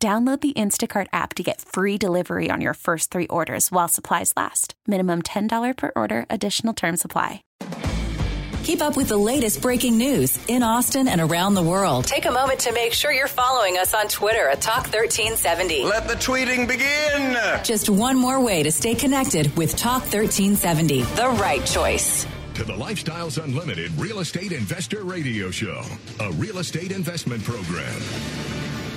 Download the Instacart app to get free delivery on your first three orders while supplies last. Minimum $10 per order, additional term supply. Keep up with the latest breaking news in Austin and around the world. Take a moment to make sure you're following us on Twitter at Talk1370. Let the tweeting begin. Just one more way to stay connected with Talk1370, the right choice. To the Lifestyles Unlimited Real Estate Investor Radio Show, a real estate investment program.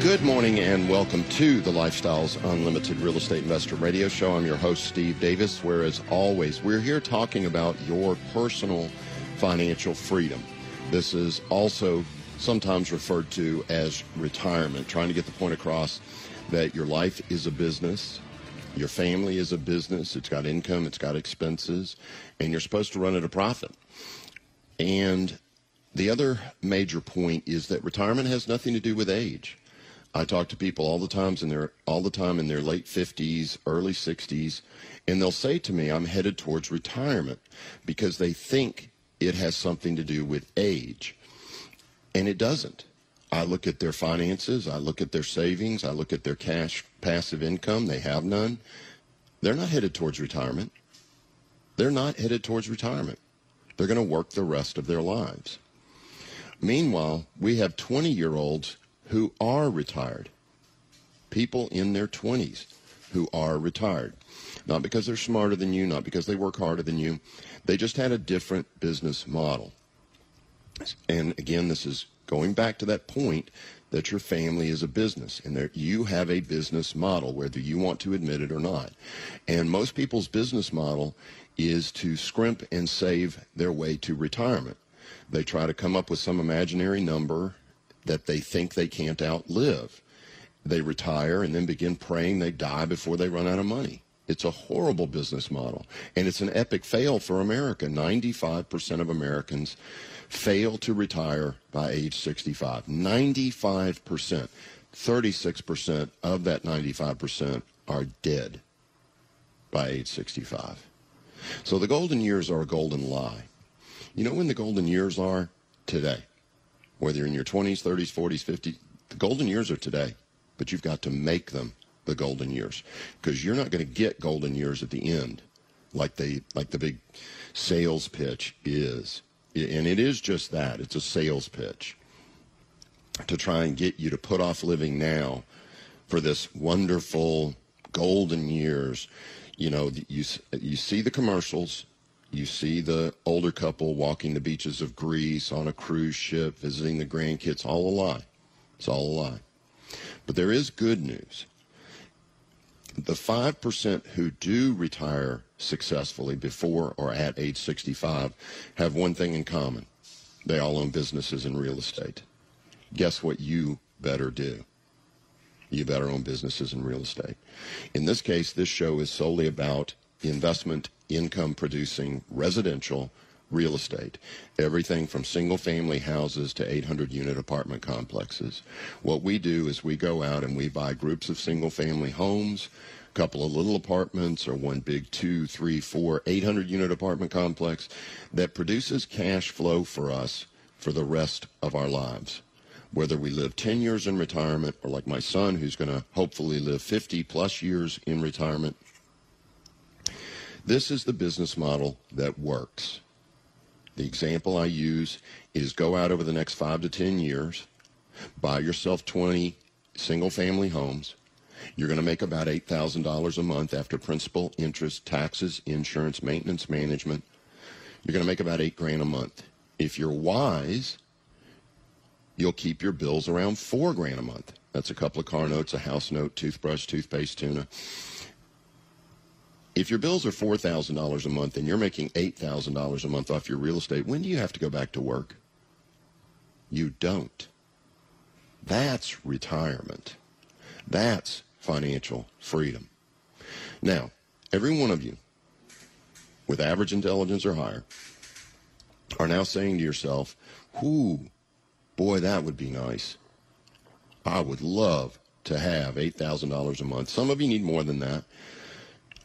Good morning and welcome to the Lifestyles Unlimited Real Estate Investor Radio Show. I'm your host, Steve Davis, where, as always, we're here talking about your personal financial freedom. This is also sometimes referred to as retirement, trying to get the point across that your life is a business, your family is a business, it's got income, it's got expenses, and you're supposed to run at a profit. And the other major point is that retirement has nothing to do with age. I talk to people all the times in their all the time in their late 50s, early 60s, and they'll say to me, "I'm headed towards retirement," because they think it has something to do with age. And it doesn't. I look at their finances, I look at their savings, I look at their cash passive income, they have none. They're not headed towards retirement. They're not headed towards retirement. They're going to work the rest of their lives. Meanwhile, we have 20 year olds who are retired. People in their 20s who are retired. Not because they're smarter than you, not because they work harder than you. They just had a different business model. And again, this is going back to that point that your family is a business and that you have a business model, whether you want to admit it or not. And most people's business model is to scrimp and save their way to retirement. They try to come up with some imaginary number that they think they can't outlive. They retire and then begin praying they die before they run out of money. It's a horrible business model. And it's an epic fail for America. 95% of Americans fail to retire by age 65. 95%. 36% of that 95% are dead by age 65. So the golden years are a golden lie. You know when the golden years are? Today whether you're in your 20s, 30s, 40s, 50s, the golden years are today, but you've got to make them the golden years because you're not going to get golden years at the end like they like the big sales pitch is. And it is just that. It's a sales pitch to try and get you to put off living now for this wonderful golden years. You know, you you see the commercials, you see the older couple walking the beaches of Greece on a cruise ship, visiting the grandkids. All a lie. It's all a lie. But there is good news. The 5% who do retire successfully before or at age 65 have one thing in common. They all own businesses and real estate. Guess what you better do? You better own businesses and real estate. In this case, this show is solely about investment income producing residential real estate, everything from single family houses to 800 unit apartment complexes. What we do is we go out and we buy groups of single family homes, a couple of little apartments, or one big two, three, four, 800 unit apartment complex that produces cash flow for us for the rest of our lives. Whether we live 10 years in retirement or like my son, who's going to hopefully live 50 plus years in retirement, this is the business model that works. The example I use is go out over the next five to 10 years, buy yourself 20 single family homes. You're going to make about $8,000 a month after principal, interest, taxes, insurance, maintenance, management, You're going to make about eight grand a month. If you're wise, you'll keep your bills around four grand a month. That's a couple of car notes, a house note, toothbrush, toothpaste, tuna. If your bills are $4,000 a month and you're making $8,000 a month off your real estate, when do you have to go back to work? You don't. That's retirement. That's financial freedom. Now, every one of you with average intelligence or higher are now saying to yourself, whoo, boy, that would be nice. I would love to have $8,000 a month. Some of you need more than that.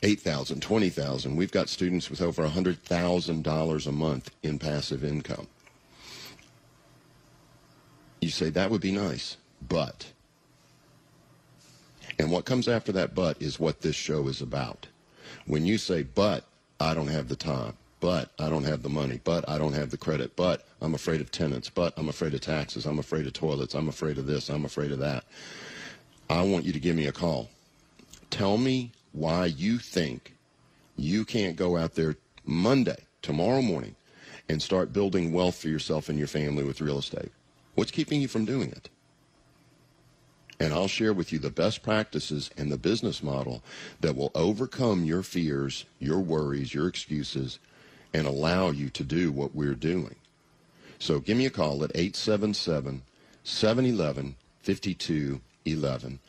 8,000, 20,000. We've got students with over $100,000 a month in passive income. You say that would be nice, but and what comes after that but is what this show is about. When you say but I don't have the time, but I don't have the money, but I don't have the credit, but I'm afraid of tenants, but I'm afraid of taxes, I'm afraid of toilets, I'm afraid of this, I'm afraid of that. I want you to give me a call. Tell me why you think you can't go out there Monday, tomorrow morning, and start building wealth for yourself and your family with real estate. What's keeping you from doing it? And I'll share with you the best practices and the business model that will overcome your fears, your worries, your excuses, and allow you to do what we're doing. So give me a call at 877 711 5211.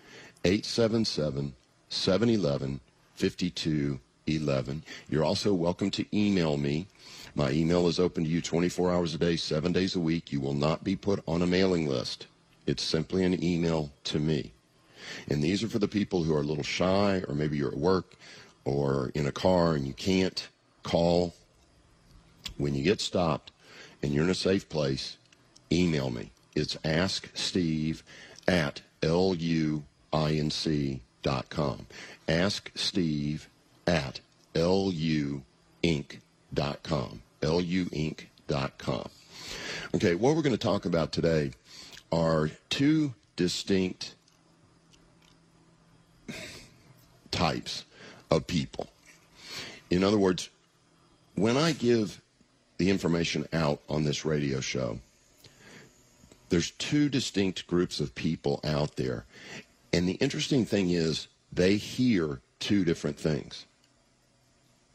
877 711 5211. You're also welcome to email me. My email is open to you 24 hours a day, seven days a week. You will not be put on a mailing list. It's simply an email to me. And these are for the people who are a little shy, or maybe you're at work or in a car and you can't call. When you get stopped and you're in a safe place, email me. It's asksteve at Ask Steve at luinc.com. luinc.com. Okay, what we're going to talk about today are two distinct types of people. In other words, when I give the information out on this radio show, there's two distinct groups of people out there. And the interesting thing is, they hear two different things.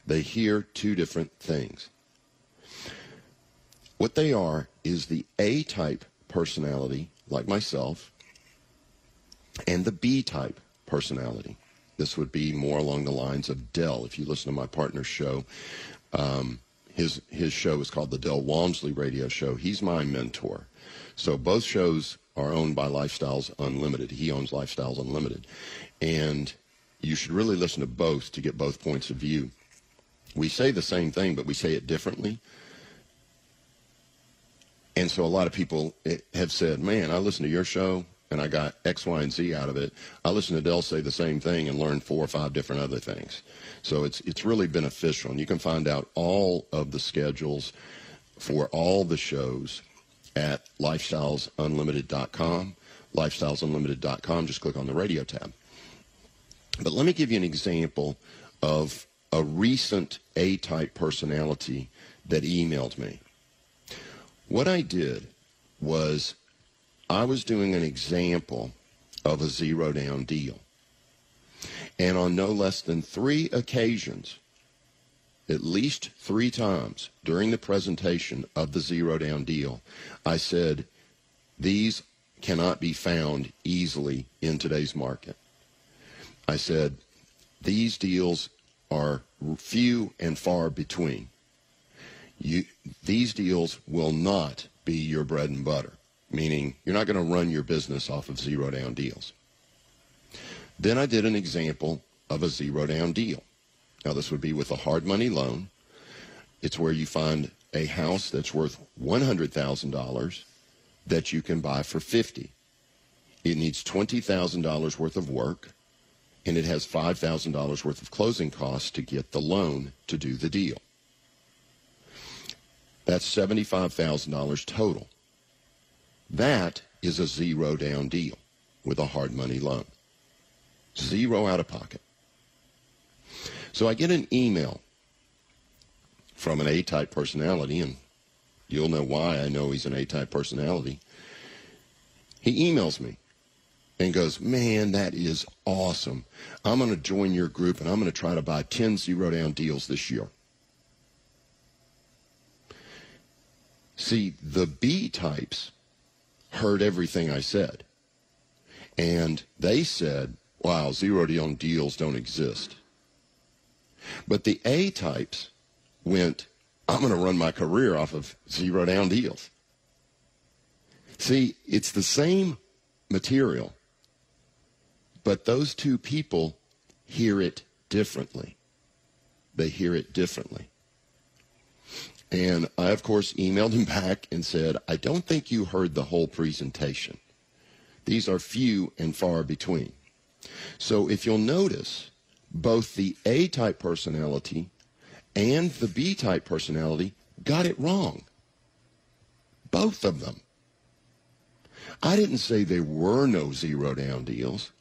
They hear two different things. What they are is the A type personality, like myself, and the B type personality. This would be more along the lines of Del. If you listen to my partner's show, um, his his show is called the Del Walmsley Radio Show. He's my mentor. So both shows are owned by Lifestyles Unlimited. He owns Lifestyles Unlimited, and you should really listen to both to get both points of view. We say the same thing, but we say it differently. And so a lot of people eh, have said, man, I listened to your show and I got X, Y, and Z out of it. I listened to Del say the same thing and learned four or five different other things. So it's, it's really beneficial. And you can find out all of the schedules for all the shows at lifestylesunlimited.com. Lifestylesunlimited.com. Just click on the radio tab. But let me give you an example of a recent A-type personality that emailed me. What I did was I was doing an example of a zero down deal. And on no less than three occasions, at least three times during the presentation of the zero down deal, I said, these cannot be found easily in today's market. I said, these deals are few and far between you, these deals will not be your bread and butter, meaning you're not going to run your business off of zero down deals. Then I did an example of a zero down deal. Now, this would be with a hard money loan. It's where you find a house that's worth $100,000 that you can buy for 50. It needs $20,000 worth of work and it has $5,000 worth of closing costs to get the loan to do the deal. That's $75,000 total. That is a zero down deal with a hard money loan. Zero out of pocket. So I get an email from an A type personality, and you'll know why I know he's an A type personality. He emails me and goes, Man, that is awesome. I'm going to join your group and I'm going to try to buy 10 zero down deals this year. See, the B types heard everything I said. And they said, wow, zero down deals don't exist. But the A types went, I'm going to run my career off of zero down deals. See, it's the same material, but those two people hear it differently. They hear it differently. And I, of course, emailed him back and said, I don't think you heard the whole presentation. These are few and far between. So if you'll notice, both the A type personality and the B type personality got it wrong. Both of them. I didn't say there were no zero down deals.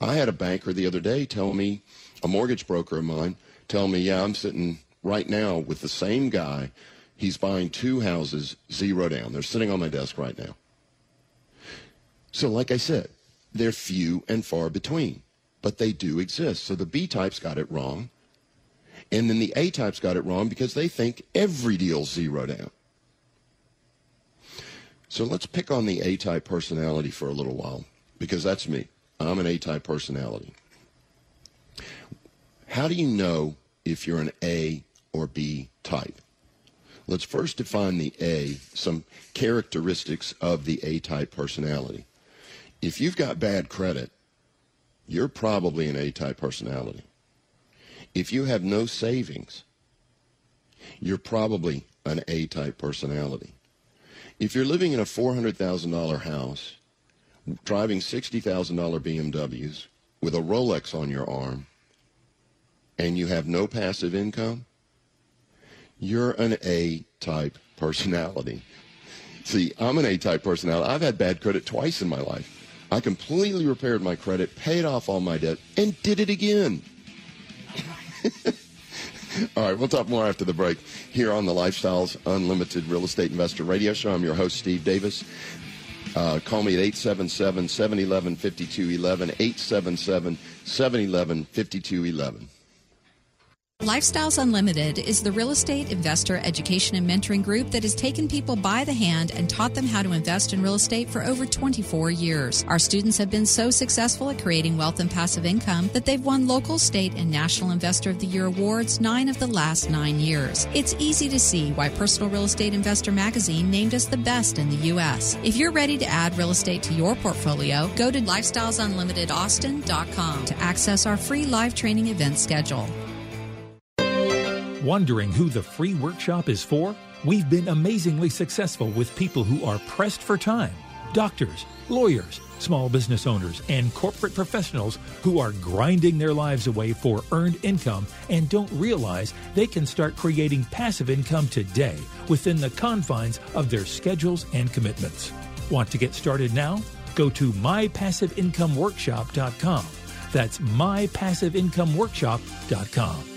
I had a banker the other day tell me, a mortgage broker of mine, tell me, yeah, I'm sitting right now with the same guy. He's buying two houses, zero down. They're sitting on my desk right now. So, like I said, they're few and far between, but they do exist. So the B types got it wrong. And then the A types got it wrong because they think every deal's zero down. So let's pick on the A type personality for a little while because that's me. I'm an A type personality. How do you know if you're an A or B type? Let's first define the A, some characteristics of the A type personality. If you've got bad credit, you're probably an A type personality. If you have no savings, you're probably an A type personality. If you're living in a $400,000 house, driving $60,000 BMWs with a Rolex on your arm, and you have no passive income, you're an A type personality. See, I'm an A type personality. I've had bad credit twice in my life. I completely repaired my credit, paid off all my debt, and did it again. all right, we'll talk more after the break here on the Lifestyles Unlimited Real Estate Investor Radio Show. I'm your host, Steve Davis. Uh, call me at 877 711 5211, 877 711 5211. Lifestyles Unlimited is the real estate investor education and mentoring group that has taken people by the hand and taught them how to invest in real estate for over 24 years. Our students have been so successful at creating wealth and passive income that they've won local, state, and national investor of the year awards nine of the last nine years. It's easy to see why Personal Real Estate Investor magazine named us the best in the U.S. If you're ready to add real estate to your portfolio, go to lifestylesunlimitedaustin.com to access our free live training event schedule. Wondering who the free workshop is for? We've been amazingly successful with people who are pressed for time doctors, lawyers, small business owners, and corporate professionals who are grinding their lives away for earned income and don't realize they can start creating passive income today within the confines of their schedules and commitments. Want to get started now? Go to mypassiveincomeworkshop.com. That's mypassiveincomeworkshop.com.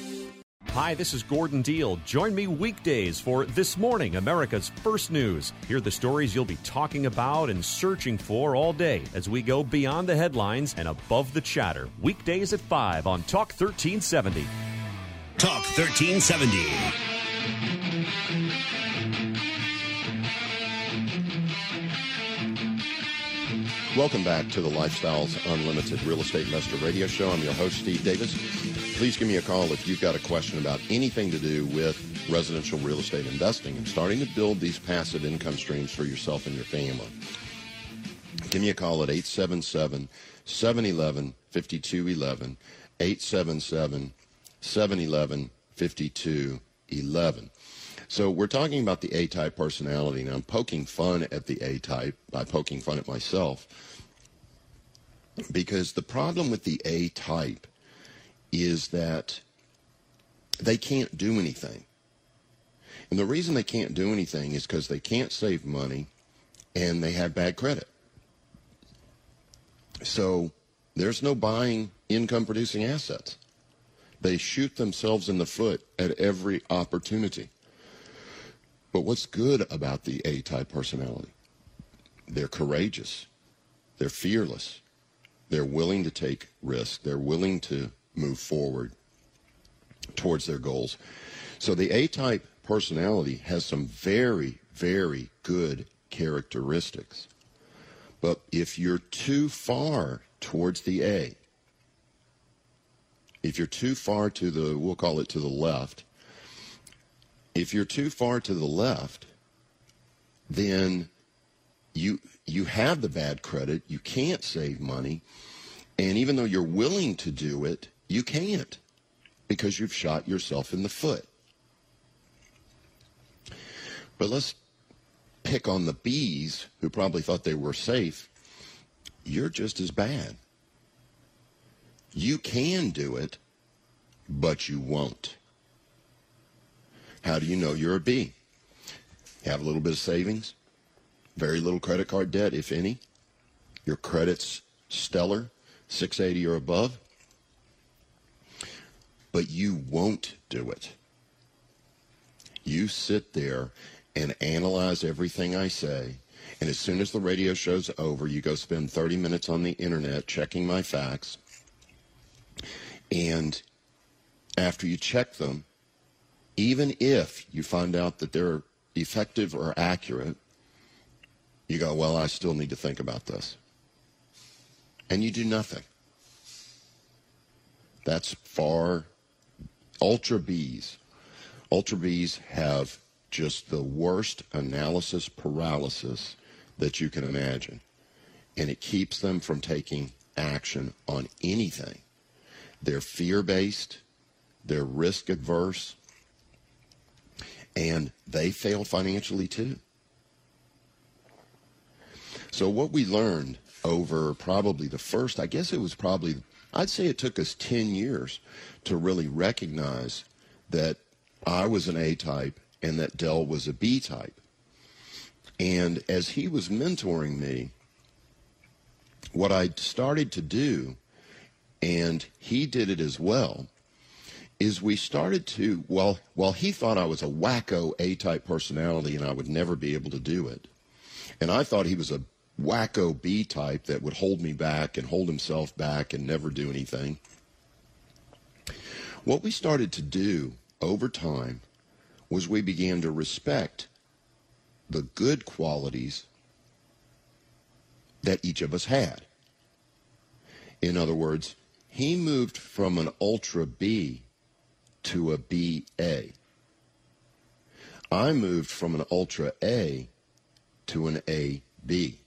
Hi, this is Gordon Deal. Join me weekdays for This Morning, America's First News. Hear the stories you'll be talking about and searching for all day as we go beyond the headlines and above the chatter. Weekdays at 5 on Talk 1370. Talk 1370. Welcome back to the Lifestyles Unlimited Real Estate Investor Radio Show. I'm your host, Steve Davis. Please give me a call if you've got a question about anything to do with residential real estate investing and starting to build these passive income streams for yourself and your family. Give me a call at 877 711 5211. 877 711 5211. So we're talking about the A-type personality. Now I'm poking fun at the A-type by poking fun at myself because the problem with the A-type is that they can't do anything. And the reason they can't do anything is because they can't save money and they have bad credit. So there's no buying income producing assets. They shoot themselves in the foot at every opportunity. But what's good about the A type personality? They're courageous. They're fearless. They're willing to take risks. They're willing to move forward towards their goals. So the A type personality has some very, very good characteristics. But if you're too far towards the A, if you're too far to the, we'll call it to the left, if you're too far to the left, then you you have the bad credit, you can't save money, and even though you're willing to do it, you can't because you've shot yourself in the foot. But let's pick on the bees who probably thought they were safe. You're just as bad. You can do it, but you won't. How do you know you're a B? You have a little bit of savings, very little credit card debt, if any. Your credit's stellar, 680 or above. But you won't do it. You sit there and analyze everything I say. And as soon as the radio show's over, you go spend 30 minutes on the internet checking my facts. And after you check them, even if you find out that they're effective or accurate, you go, well, I still need to think about this. And you do nothing. That's far. Ultra Bs. Ultra Bs have just the worst analysis paralysis that you can imagine. And it keeps them from taking action on anything. They're fear based, they're risk adverse, and they fail financially too. So, what we learned over probably the first, I guess it was probably, I'd say it took us 10 years to really recognize that I was an A type and that Del was a B type. And as he was mentoring me, what I started to do, and he did it as well, is we started to, well, while he thought I was a wacko A type personality and I would never be able to do it, and I thought he was a wacko B type that would hold me back and hold himself back and never do anything. What we started to do over time was we began to respect the good qualities that each of us had. In other words, he moved from an ultra B to a BA. I moved from an ultra A to an AB.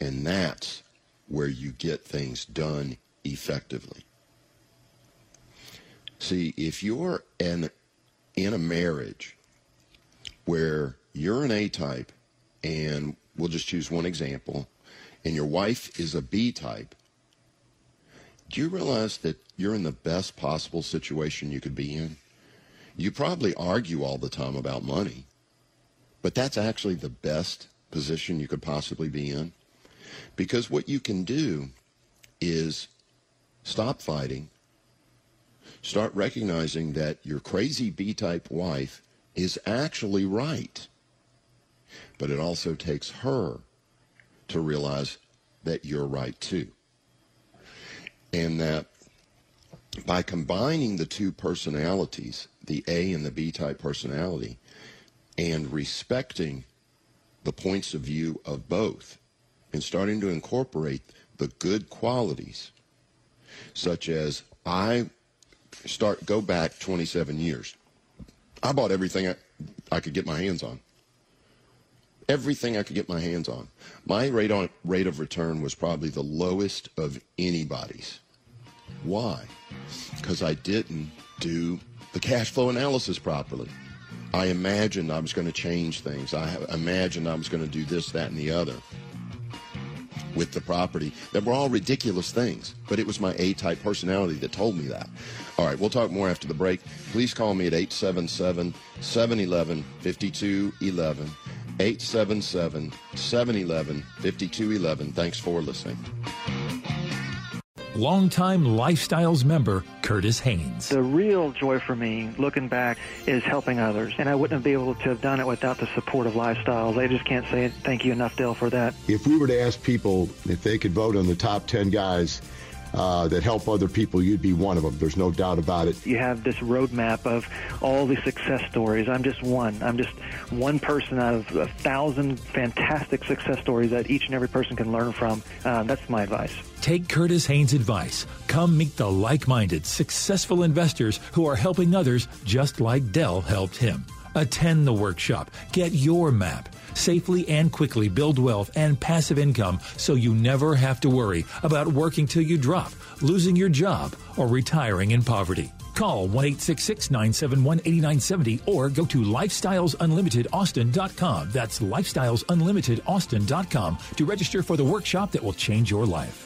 And that's where you get things done effectively. See, if you're an, in a marriage where you're an A type, and we'll just choose one example, and your wife is a B type, do you realize that you're in the best possible situation you could be in? You probably argue all the time about money, but that's actually the best position you could possibly be in. Because what you can do is stop fighting, start recognizing that your crazy B type wife is actually right. But it also takes her to realize that you're right too. And that by combining the two personalities, the A and the B type personality, and respecting the points of view of both, and starting to incorporate the good qualities, such as I start go back 27 years. I bought everything I, I could get my hands on. Everything I could get my hands on. My rate on rate of return was probably the lowest of anybody's. Why? Because I didn't do the cash flow analysis properly. I imagined I was going to change things. I imagined I was going to do this, that, and the other with the property that were all ridiculous things. But it was my A type personality that told me that. All right, we'll talk more after the break. Please call me at 877 711 5211. 877 711 5211. Thanks for listening. Longtime Lifestyles member Curtis Haynes. The real joy for me, looking back, is helping others. And I wouldn't be able to have done it without the support of Lifestyles. I just can't say thank you enough, Dale, for that. If we were to ask people if they could vote on the top 10 guys uh, that help other people, you'd be one of them. There's no doubt about it. You have this roadmap of all the success stories. I'm just one. I'm just one person out of a thousand fantastic success stories that each and every person can learn from. Uh, that's my advice. Take Curtis Haynes' advice. Come meet the like minded, successful investors who are helping others just like Del helped him. Attend the workshop. Get your map. Safely and quickly build wealth and passive income so you never have to worry about working till you drop, losing your job, or retiring in poverty. Call 1 971 8970 or go to lifestylesunlimitedaustin.com. That's lifestylesunlimitedaustin.com to register for the workshop that will change your life.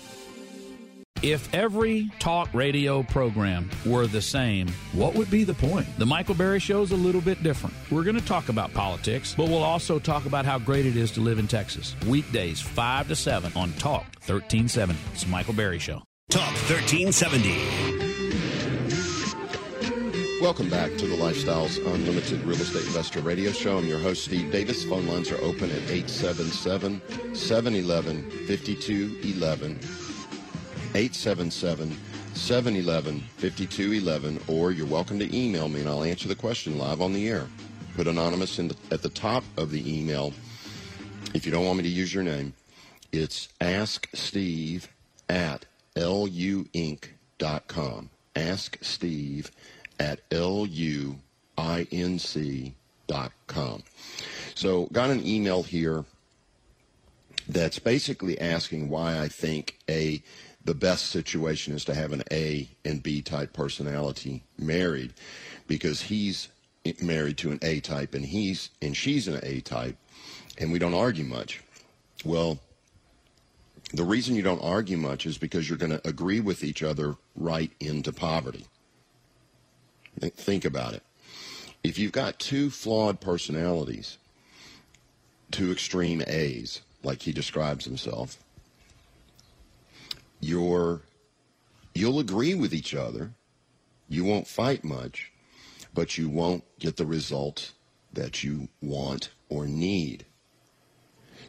If every talk radio program were the same, what would be the point? The Michael Berry Show is a little bit different. We're going to talk about politics, but we'll also talk about how great it is to live in Texas. Weekdays, 5 to 7 on Talk 1370. It's the Michael Berry Show. Talk 1370. Welcome back to the Lifestyles Unlimited Real Estate Investor Radio Show. I'm your host, Steve Davis. Phone lines are open at 877 711 5211. 877 711 5211, or you're welcome to email me and I'll answer the question live on the air. Put anonymous in the, at the top of the email. If you don't want me to use your name, it's asksteve at luinc.com. Ask Steve at luinc.com. So, got an email here that's basically asking why I think a the best situation is to have an A and B type personality married because he's married to an A type and he's and she's an A type and we don't argue much. Well, the reason you don't argue much is because you're going to agree with each other right into poverty. Think about it. If you've got two flawed personalities, two extreme A's, like he describes himself, you're you'll agree with each other. You won't fight much, but you won't get the result that you want or need.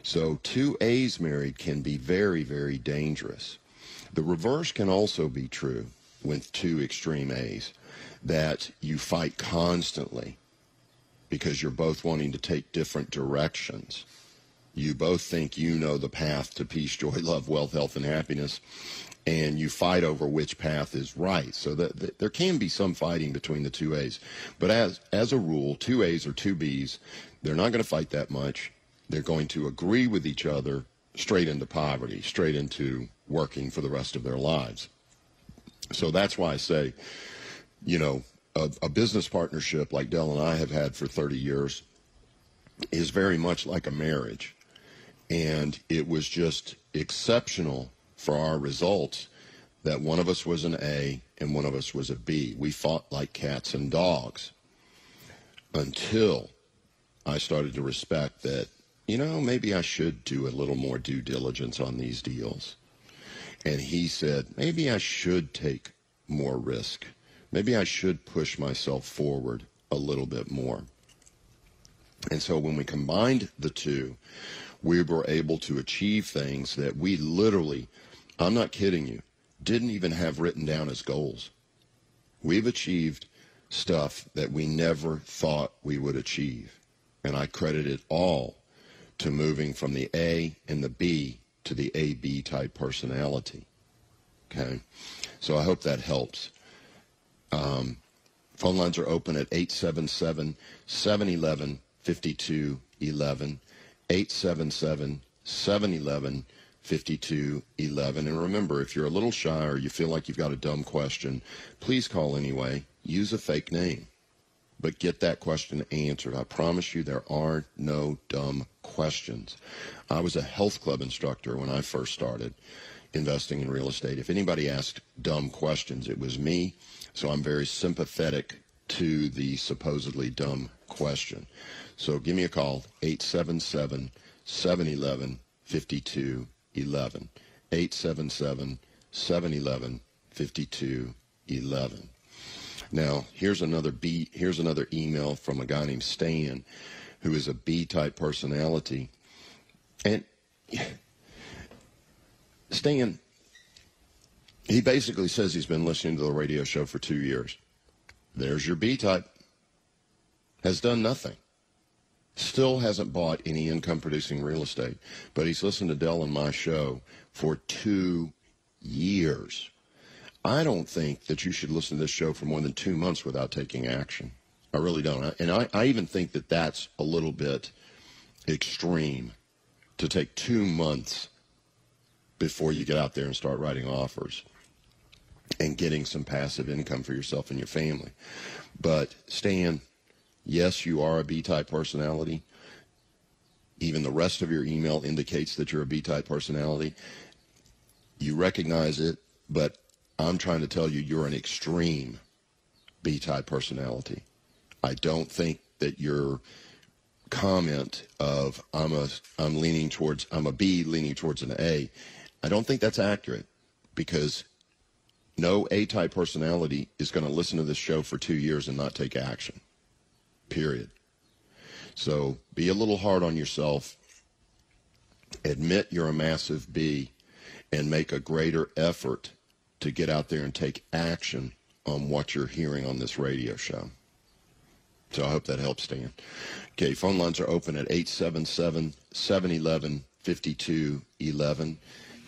So two A's married can be very, very dangerous. The reverse can also be true with two extreme A's, that you fight constantly because you're both wanting to take different directions. You both think you know the path to peace, joy, love, wealth, health, and happiness, and you fight over which path is right. So that, there can be some fighting between the two A's, but as as a rule, two A's or two B's, they're not going to fight that much. They're going to agree with each other straight into poverty, straight into working for the rest of their lives. So that's why I say, you know, a, a business partnership like Del and I have had for 30 years is very much like a marriage and it was just exceptional for our results that one of us was an A and one of us was a B. We fought like cats and dogs until I started to respect that, you know, maybe I should do a little more due diligence on these deals. And he said, maybe I should take more risk. Maybe I should push myself forward a little bit more. And so when we combined the two, we were able to achieve things that we literally, I'm not kidding you, didn't even have written down as goals. We've achieved stuff that we never thought we would achieve. And I credit it all to moving from the A and the B to the AB type personality. Okay? So I hope that helps. Um, phone lines are open at 877 711 5211. 877 711 5211. And remember, if you're a little shy or you feel like you've got a dumb question, please call anyway. Use a fake name, but get that question answered. I promise you there are no dumb questions. I was a health club instructor when I first started investing in real estate. If anybody asked dumb questions, it was me. So I'm very sympathetic to the supposedly dumb question. So give me a call, 877 711 5211. 877 711 5211. Now, here's another B, here's another email from a guy named Stan who is a B-type personality. And Stan he basically says he's been listening to the radio show for 2 years. There's your B-type. Has done nothing still hasn't bought any income producing real estate, but he's listened to Del and my show for two years. I don't think that you should listen to this show for more than two months without taking action. I really don't. And I, I even think that that's a little bit extreme to take two months before you get out there and start writing offers and getting some passive income for yourself and your family. But Stan, Yes, you are a B type personality. Even the rest of your email indicates that you're a B type personality. You recognize it, but I'm trying to tell you you're an extreme B type personality. I don't think that your comment of I'm a I'm leaning towards I'm a B leaning towards an A, I don't think that's accurate because no A type personality is going to listen to this show for two years and not take action period. So be a little hard on yourself. Admit you're a massive B and make a greater effort to get out there and take action on what you're hearing on this radio show. So I hope that helps, Dan. Okay, phone lines are open at 877 711 5211.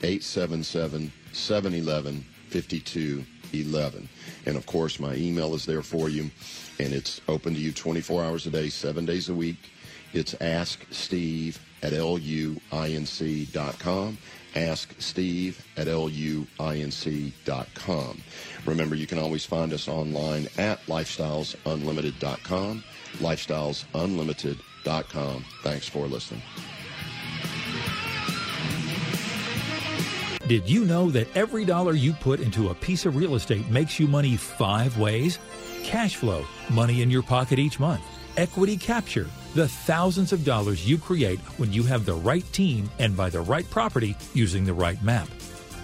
877 711 5211. And of course, my email is there for you and it's open to you 24 hours a day, seven days a week. It's Ask Steve at luinc.com. Ask Steve at luinc.com. Remember, you can always find us online at lifestylesunlimited.com. Lifestylesunlimited.com. Thanks for listening. Did you know that every dollar you put into a piece of real estate makes you money five ways? cash flow, money in your pocket each month, equity capture, the thousands of dollars you create when you have the right team and buy the right property using the right map.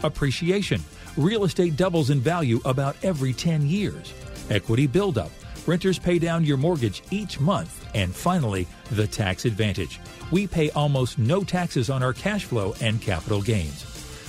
Appreciation, real estate doubles in value about every 10 years. Equity buildup, renters pay down your mortgage each month. And finally, the tax advantage. We pay almost no taxes on our cash flow and capital gains.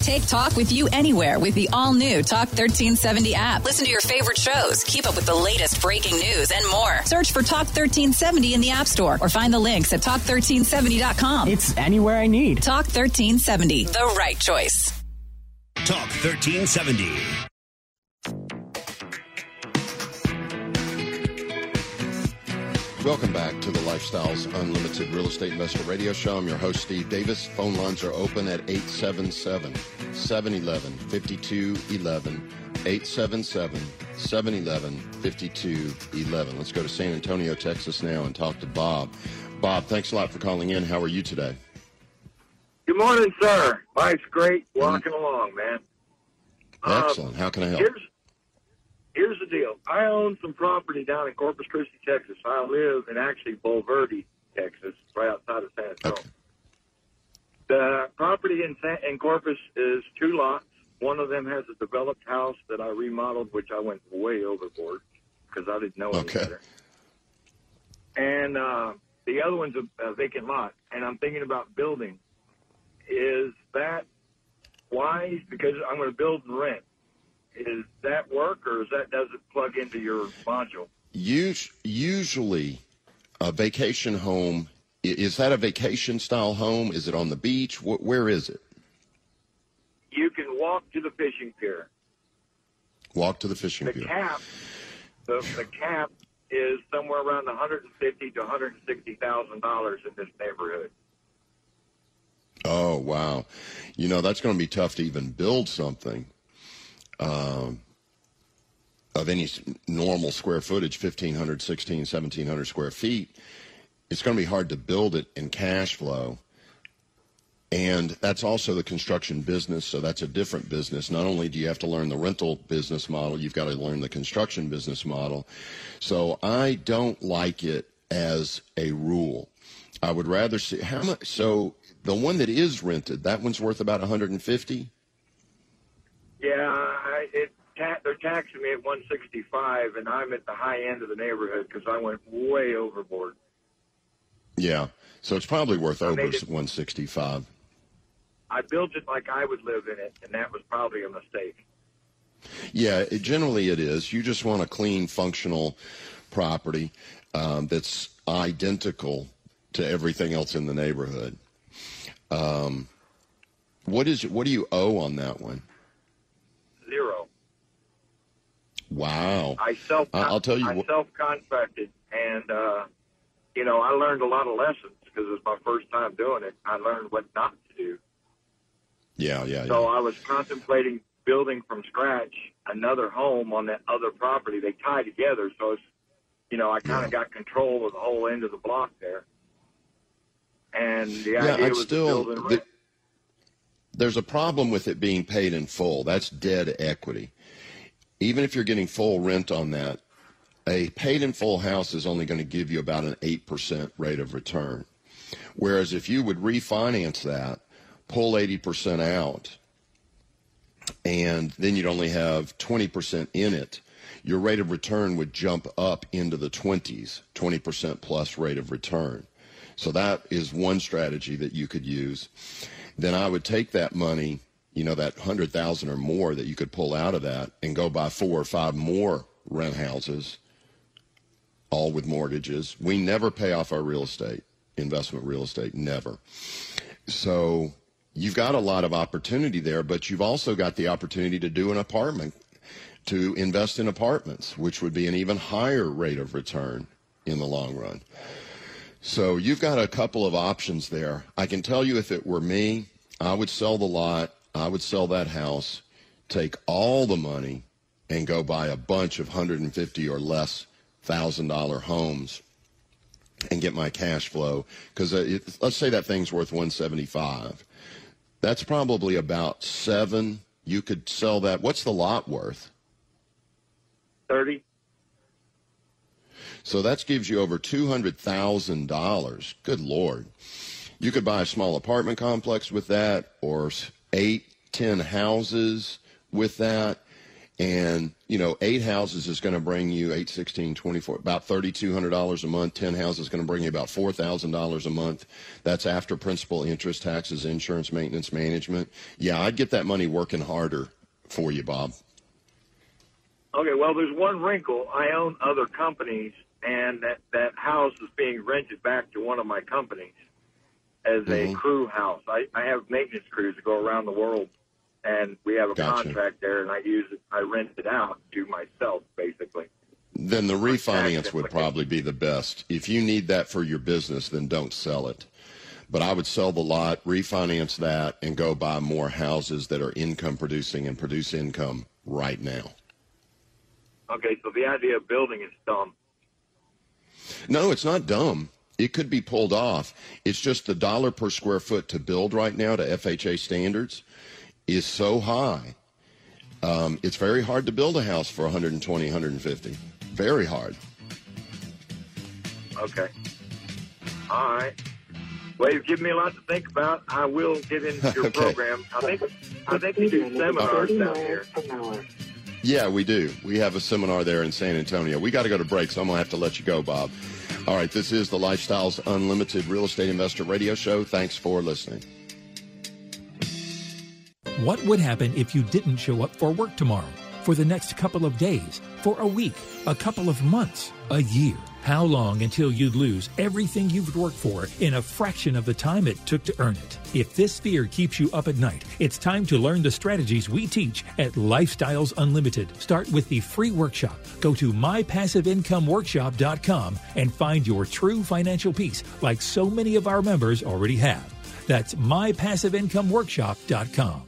Take talk with you anywhere with the all new Talk 1370 app. Listen to your favorite shows, keep up with the latest breaking news, and more. Search for Talk 1370 in the App Store or find the links at talk1370.com. It's anywhere I need. Talk 1370, the right choice. Talk 1370. Welcome back to the Lifestyles Unlimited Real Estate Investor Radio Show. I'm your host, Steve Davis. Phone lines are open at 877 711 5211. 877 711 5211. Let's go to San Antonio, Texas now and talk to Bob. Bob, thanks a lot for calling in. How are you today? Good morning, sir. Life's great. Walking mm-hmm. along, man. Excellent. Um, How can I help? Here's, here's the deal. I own some property down in Corpus Christi, Texas. I live in actually Bulverde, Texas, right outside of San Antonio. Okay. The property in, San, in Corpus is two lots. One of them has a developed house that I remodeled, which I went way overboard because I didn't know any okay. better. And uh, the other one's a, a vacant lot, and I'm thinking about building. Is that wise? Because I'm going to build and rent is that work or is that does it plug into your module? Us- Usually, a vacation home is that a vacation style home? Is it on the beach? Where is it? You can walk to the fishing pier. Walk to the fishing the pier. Cap, the, the cap is somewhere around 150 to 160 thousand dollars in this neighborhood. Oh wow! You know that's going to be tough to even build something um, of any normal square footage, 1,500, 16, 1,700 square feet, it's going to be hard to build it in cash flow. And that's also the construction business, so that's a different business. Not only do you have to learn the rental business model, you've got to learn the construction business model. So I don't like it as a rule. I would rather see how much. So the one that is rented, that one's worth about 150. Yeah, I, it ta- they're taxing me at 165, and I'm at the high end of the neighborhood because I went way overboard. Yeah, so it's probably worth over it- 165. I built it like I would live in it, and that was probably a mistake. Yeah, it, generally it is. You just want a clean, functional property um, that's identical to everything else in the neighborhood. Um, what is what do you owe on that one? Zero. Wow. I self I- I'll tell you I self contracted, and uh, you know I learned a lot of lessons because it was my first time doing it. I learned what not to do. Yeah, yeah, yeah. So I was contemplating building from scratch another home on that other property. They tie together, so it's you know I kind of got control of the whole end of the block there. And the yeah, idea I'd was still. to build and th- there's a problem with it being paid in full. That's dead equity. Even if you're getting full rent on that, a paid in full house is only going to give you about an 8% rate of return. Whereas if you would refinance that, pull 80% out, and then you'd only have 20% in it, your rate of return would jump up into the 20s, 20% plus rate of return. So that is one strategy that you could use. Then I would take that money, you know, that 100,000 or more that you could pull out of that and go buy four or five more rent houses all with mortgages. We never pay off our real estate, investment real estate, never. So you've got a lot of opportunity there, but you've also got the opportunity to do an apartment, to invest in apartments, which would be an even higher rate of return in the long run. So you've got a couple of options there. I can tell you if it were me, I would sell the lot, I would sell that house, take all the money, and go buy a bunch of 150 or less thousand dollar homes and get my cash flow. Because uh, let's say that thing's worth 175 that's probably about seven. You could sell that. What's the lot worth? Thirty. so that gives you over $200000 good lord. You could buy a small apartment complex with that or eight ten houses with that. And you know eight houses is going to bring you 8 16 24 about $3200 a month. 10 houses is going to bring you about $4000 a month. That's after principal interest taxes insurance maintenance management. Yeah i'd get that money working harder for you bob. Okay, well, there's one wrinkle. I own other companies, and that that house is being rented back to one of my companies as Mhm. a crew house. I, I have maintenance crews that go around the world, and we have a Gotcha. contract there, and I use it. I rent it out to myself, basically. then the refinance would probably be the best. If you need that for your business, then don't sell it. But I would sell the lot, refinance that, and go buy more houses that are income producing and produce income right now. Okay, so the idea of building is dumb. No, it's not dumb. It could be pulled off. It's just the dollar per square foot to build right now to FHA standards is so high. Um, it's very hard to build a house for 120, 150. Very hard. Okay. All right. Well, you've given me a lot to think about. I will get into your Okay. program. I think I think you do seminars down here. Yeah, we do. We have a seminar there in San Antonio. We got to go to break, so I'm going to have to let you go, Bob. All right, this is the Lifestyles Unlimited Real Estate Investor Radio Show. Thanks for listening. What would happen if you didn't show up for work tomorrow, for the next couple of days, for a week, a couple of months, a year? How long until you'd lose everything you've worked for in a fraction of the time it took to earn it? If this fear keeps you up at night, it's time to learn the strategies we teach at Lifestyles Unlimited. Start with the free workshop. Go to mypassiveincomeworkshop.com and find your true financial peace like so many of our members already have. That's mypassiveincomeworkshop.com.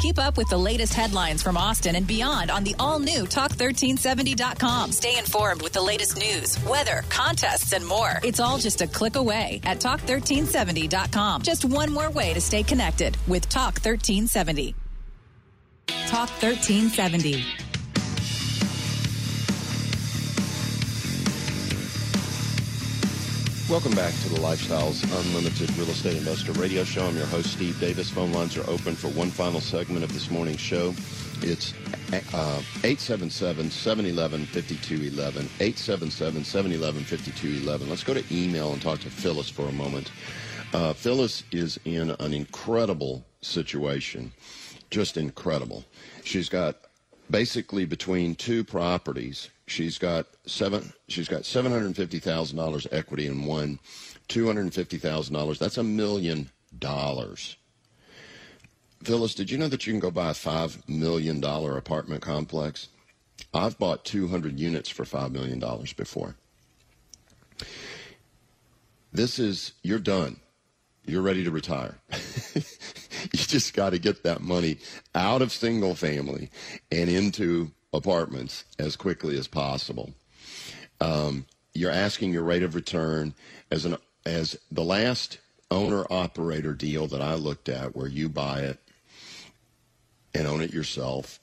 Keep up with the latest headlines from Austin and beyond on the all new Talk1370.com. Stay informed with the latest news, weather, contests, and more. It's all just a click away at Talk1370.com. Just one more way to stay connected with Talk 1370. Talk 1370. Welcome back to the Lifestyles Unlimited Real Estate Investor Radio Show. I'm your host, Steve Davis. Phone lines are open for one final segment of this morning's show. It's 877-711-5211. 877-711-5211. Let's go to email and talk to Phyllis for a moment. Uh, Phyllis is in an incredible situation. Just incredible. She's got basically between two properties She's got seven. She's got seven hundred fifty thousand dollars equity in one, two hundred fifty thousand dollars. That's a million dollars. Phyllis, did you know that you can go buy a five million dollar apartment complex? I've bought two hundred units for five million dollars before. This is you're done. You're ready to retire. you just got to get that money out of single family and into apartments as quickly as possible. Um, you're asking your rate of return as an as the last owner operator deal that I looked at, where you buy it and own it yourself,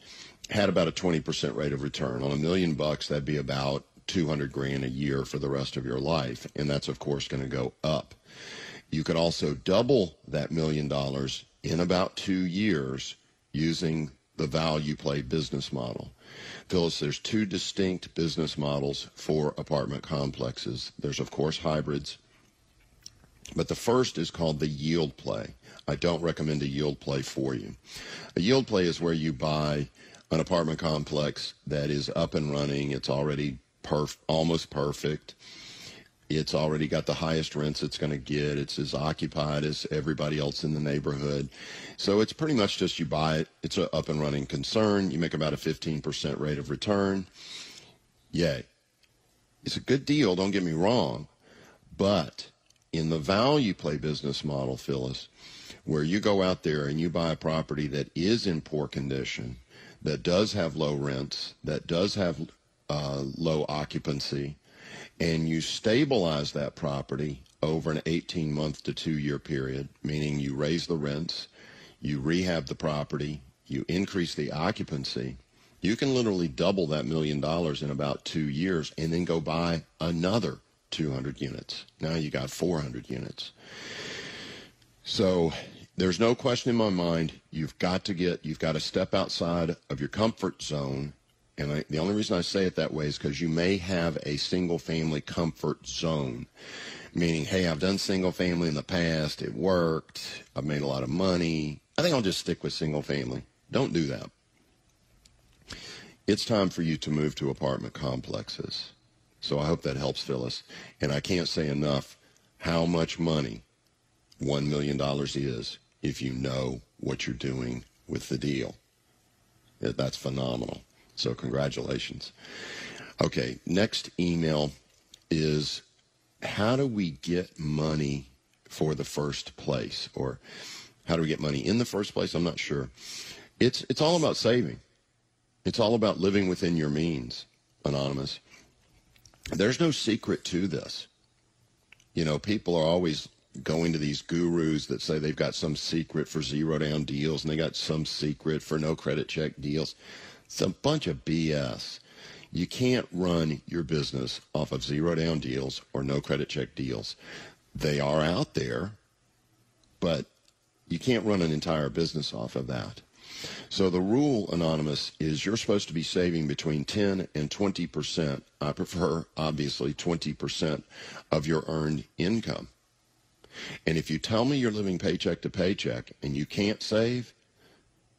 had about a 20% rate of return on a million bucks. That'd be about 200 grand a year for the rest of your life, and that's of course going to go up. You could also double that million dollars in about two years using the value play business model. Phyllis, there's two distinct business models for apartment complexes. There's, of course, hybrids, but the first is called the yield play. I don't recommend a yield play for you. A yield play is where you buy an apartment complex that is up and running, it's already perf- almost perfect. It's already got the highest rents it's going to get. It's as occupied as everybody else in the neighborhood. So it's pretty much just you buy it. It's an up and running concern. You make about a 15% rate of return. Yay. It's a good deal, don't get me wrong. But in the value play business model, Phyllis, where you go out there and you buy a property that is in poor condition, that does have low rents, that does have uh, low occupancy, and you stabilize that property over an 18 month to two year period, meaning you raise the rents, you rehab the property, you increase the occupancy, you can literally double that million dollars in about two years and then go buy another 200 units. Now you got 400 units. So there's no question in my mind you've got to get, you've got to step outside of your comfort zone and I, the only reason I say it that way is because you may have a single family comfort zone, meaning, hey, I've done single family in the past. It worked. I've made a lot of money. I think I'll just stick with single family. Don't do that. It's time for you to move to apartment complexes. So I hope that helps, Phyllis. And I can't say enough how much money $1 million is if you know what you're doing with the deal. That's phenomenal. So congratulations. Okay, next email is how do we get money for the first place or how do we get money in the first place? I'm not sure. It's it's all about saving. It's all about living within your means, anonymous. There's no secret to this. You know, people are always going to these gurus that say they've got some secret for zero down deals and they got some secret for no credit check deals. It's a bunch of BS. You can't run your business off of zero down deals or no credit check deals. They are out there, but you can't run an entire business off of that. So the rule, Anonymous, is you're supposed to be saving between 10 and 20%. I prefer, obviously, 20% of your earned income. And if you tell me you're living paycheck to paycheck and you can't save,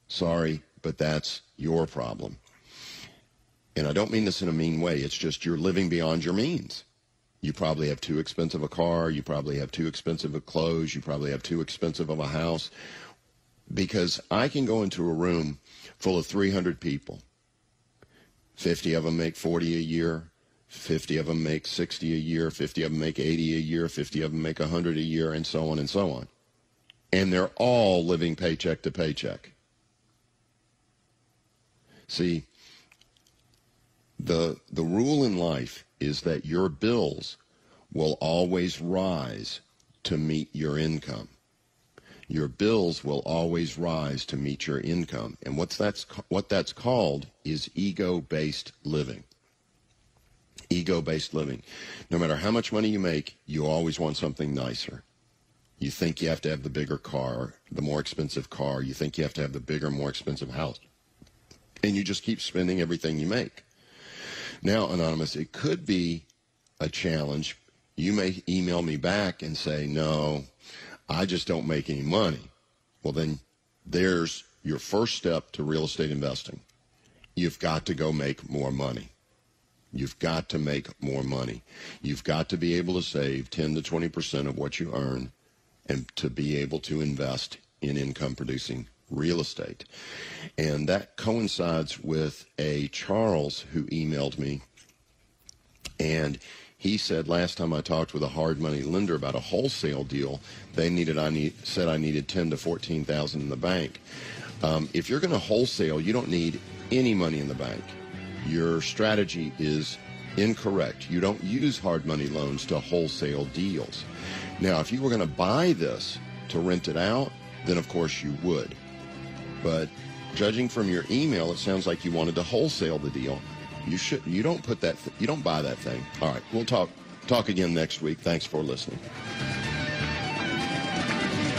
sorry, but that's your problem. And I don't mean this in a mean way. It's just you're living beyond your means. You probably have too expensive a car. You probably have too expensive of clothes. You probably have too expensive of a house. Because I can go into a room full of 300 people. 50 of them make 40 a year. 50 of them make 60 a year. 50 of them make 80 a year. 50 of them make 100 a year, and so on and so on. And they're all living paycheck to paycheck. See, the the rule in life is that your bills will always rise to meet your income. Your bills will always rise to meet your income. And what's that's what that's called is ego-based living. Ego-based living. No matter how much money you make, you always want something nicer. You think you have to have the bigger car, the more expensive car. You think you have to have the bigger, more expensive house. And you just keep spending everything you make. Now, Anonymous, it could be a challenge. You may email me back and say, no, I just don't make any money. Well, then there's your first step to real estate investing. You've got to go make more money. You've got to make more money. You've got to be able to save 10 to 20% of what you earn and to be able to invest in income producing real estate. And that coincides with a Charles who emailed me. And he said last time I talked with a hard money lender about a wholesale deal, they needed I need said I needed ten to fourteen thousand in the bank. Um, if you're going to wholesale, you don't need any money in the bank. Your strategy is incorrect. You don't use hard money loans to wholesale deals. Now, if you were going to buy this to rent it out, then of course you would. But judging from your email, it sounds like you wanted to wholesale the deal. You should. You don't put that. Th- you don't buy that thing. All right. We'll talk. Talk again next week. Thanks for listening.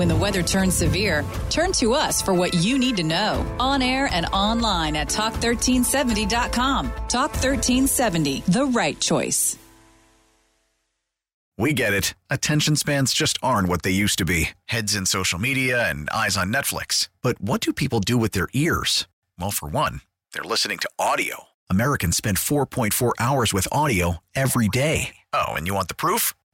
When the weather turns severe, turn to us for what you need to know. On air and online at talk1370.com. Talk 1370, the right choice. We get it. Attention spans just aren't what they used to be heads in social media and eyes on Netflix. But what do people do with their ears? Well, for one, they're listening to audio. Americans spend 4.4 hours with audio every day. Oh, and you want the proof?